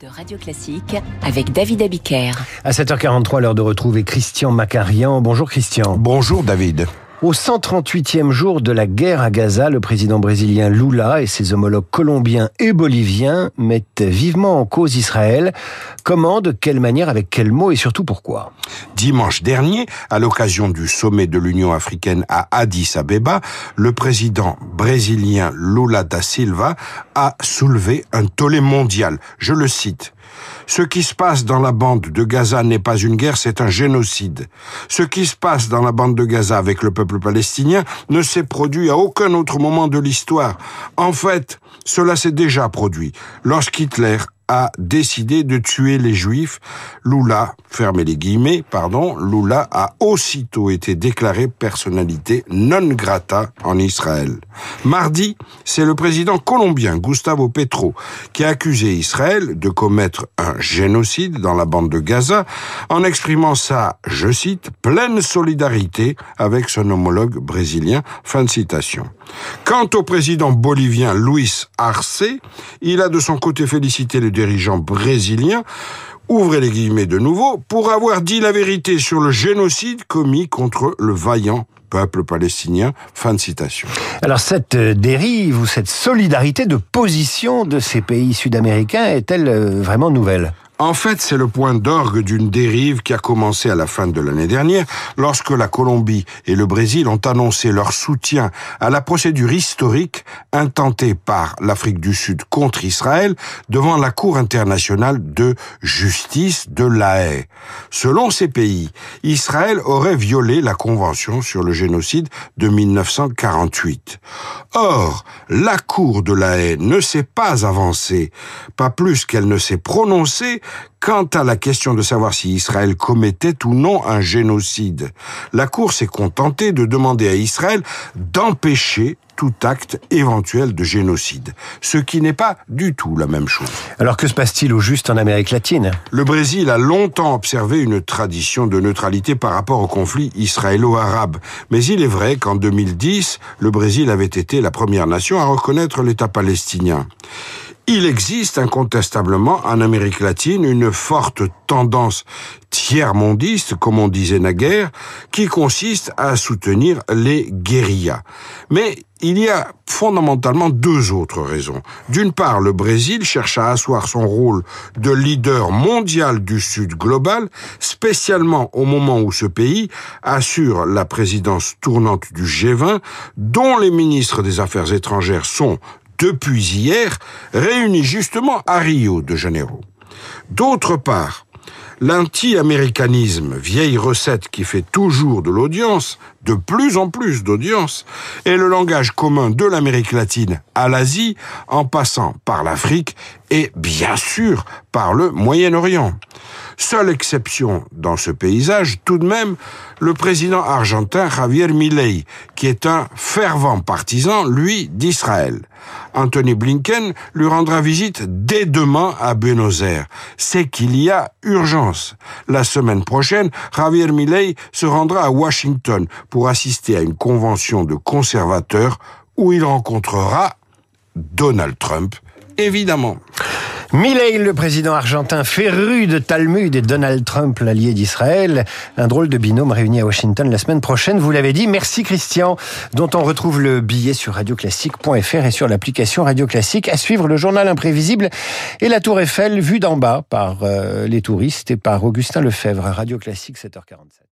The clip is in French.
de Radio Classique avec David Abiker. À 7h43, l'heure de retrouver Christian Macarian. Bonjour Christian. Bonjour David. Au 138e jour de la guerre à Gaza, le président brésilien Lula et ses homologues colombiens et boliviens mettent vivement en cause Israël. Comment, de quelle manière, avec quels mots et surtout pourquoi? Dimanche dernier, à l'occasion du sommet de l'Union africaine à Addis Abeba, le président brésilien Lula da Silva a soulevé un tollé mondial. Je le cite. Ce qui se passe dans la bande de Gaza n'est pas une guerre, c'est un génocide. Ce qui se passe dans la bande de Gaza avec le peuple palestinien ne s'est produit à aucun autre moment de l'histoire. En fait, cela s'est déjà produit lorsqu'Hitler a décidé de tuer les Juifs. Lula, fermez les guillemets, pardon, Lula a aussitôt été déclaré personnalité non grata en Israël. Mardi, c'est le président colombien Gustavo Petro qui a accusé Israël de commettre un génocide dans la bande de Gaza en exprimant sa, je cite, pleine solidarité avec son homologue brésilien. Fin de citation. Quant au président bolivien Luis Arce, il a de son côté félicité le dirigeant brésilien ouvrez les guillemets de nouveau, pour avoir dit la vérité sur le génocide commis contre le vaillant peuple palestinien. Fin de citation. Alors cette euh, dérive ou cette solidarité de position de ces pays sud-américains est-elle euh, vraiment nouvelle? En fait, c'est le point d'orgue d'une dérive qui a commencé à la fin de l'année dernière, lorsque la Colombie et le Brésil ont annoncé leur soutien à la procédure historique intentée par l'Afrique du Sud contre Israël devant la Cour internationale de justice de La Haye. Selon ces pays, Israël aurait violé la Convention sur le génocide de 1948. Or, la Cour de La Haye ne s'est pas avancée, pas plus qu'elle ne s'est prononcée Quant à la question de savoir si Israël commettait ou non un génocide, la Cour s'est contentée de demander à Israël d'empêcher tout acte éventuel de génocide, ce qui n'est pas du tout la même chose. Alors que se passe-t-il au juste en Amérique latine? Le Brésil a longtemps observé une tradition de neutralité par rapport au conflit israélo-arabe, mais il est vrai qu'en 2010, le Brésil avait été la première nation à reconnaître l'État palestinien. Il existe incontestablement en Amérique latine une forte tendance tiers-mondiste, comme on disait naguère, qui consiste à soutenir les guérillas. Mais il y a fondamentalement deux autres raisons. D'une part, le Brésil cherche à asseoir son rôle de leader mondial du Sud global, spécialement au moment où ce pays assure la présidence tournante du G20, dont les ministres des Affaires étrangères sont depuis hier, réunis justement à Rio de Janeiro. D'autre part, l'anti-américanisme, vieille recette qui fait toujours de l'audience, de plus en plus d'audience, est le langage commun de l'Amérique latine à l'Asie, en passant par l'Afrique et bien sûr par le Moyen-Orient. Seule exception dans ce paysage, tout de même, le président argentin Javier Milei, qui est un fervent partisan, lui, d'Israël. Anthony Blinken lui rendra visite dès demain à Buenos Aires. C'est qu'il y a urgence. La semaine prochaine, Javier Milei se rendra à Washington pour assister à une convention de conservateurs où il rencontrera Donald Trump, évidemment. Milley, le président argentin féru de Talmud et Donald Trump, l'allié d'Israël. Un drôle de binôme réuni à Washington la semaine prochaine, vous l'avez dit. Merci Christian, dont on retrouve le billet sur radioclassique.fr et sur l'application Radio Classique. À suivre le journal imprévisible et la tour Eiffel vue d'en bas par euh, les touristes et par Augustin Lefebvre. Radio Classique 7h47.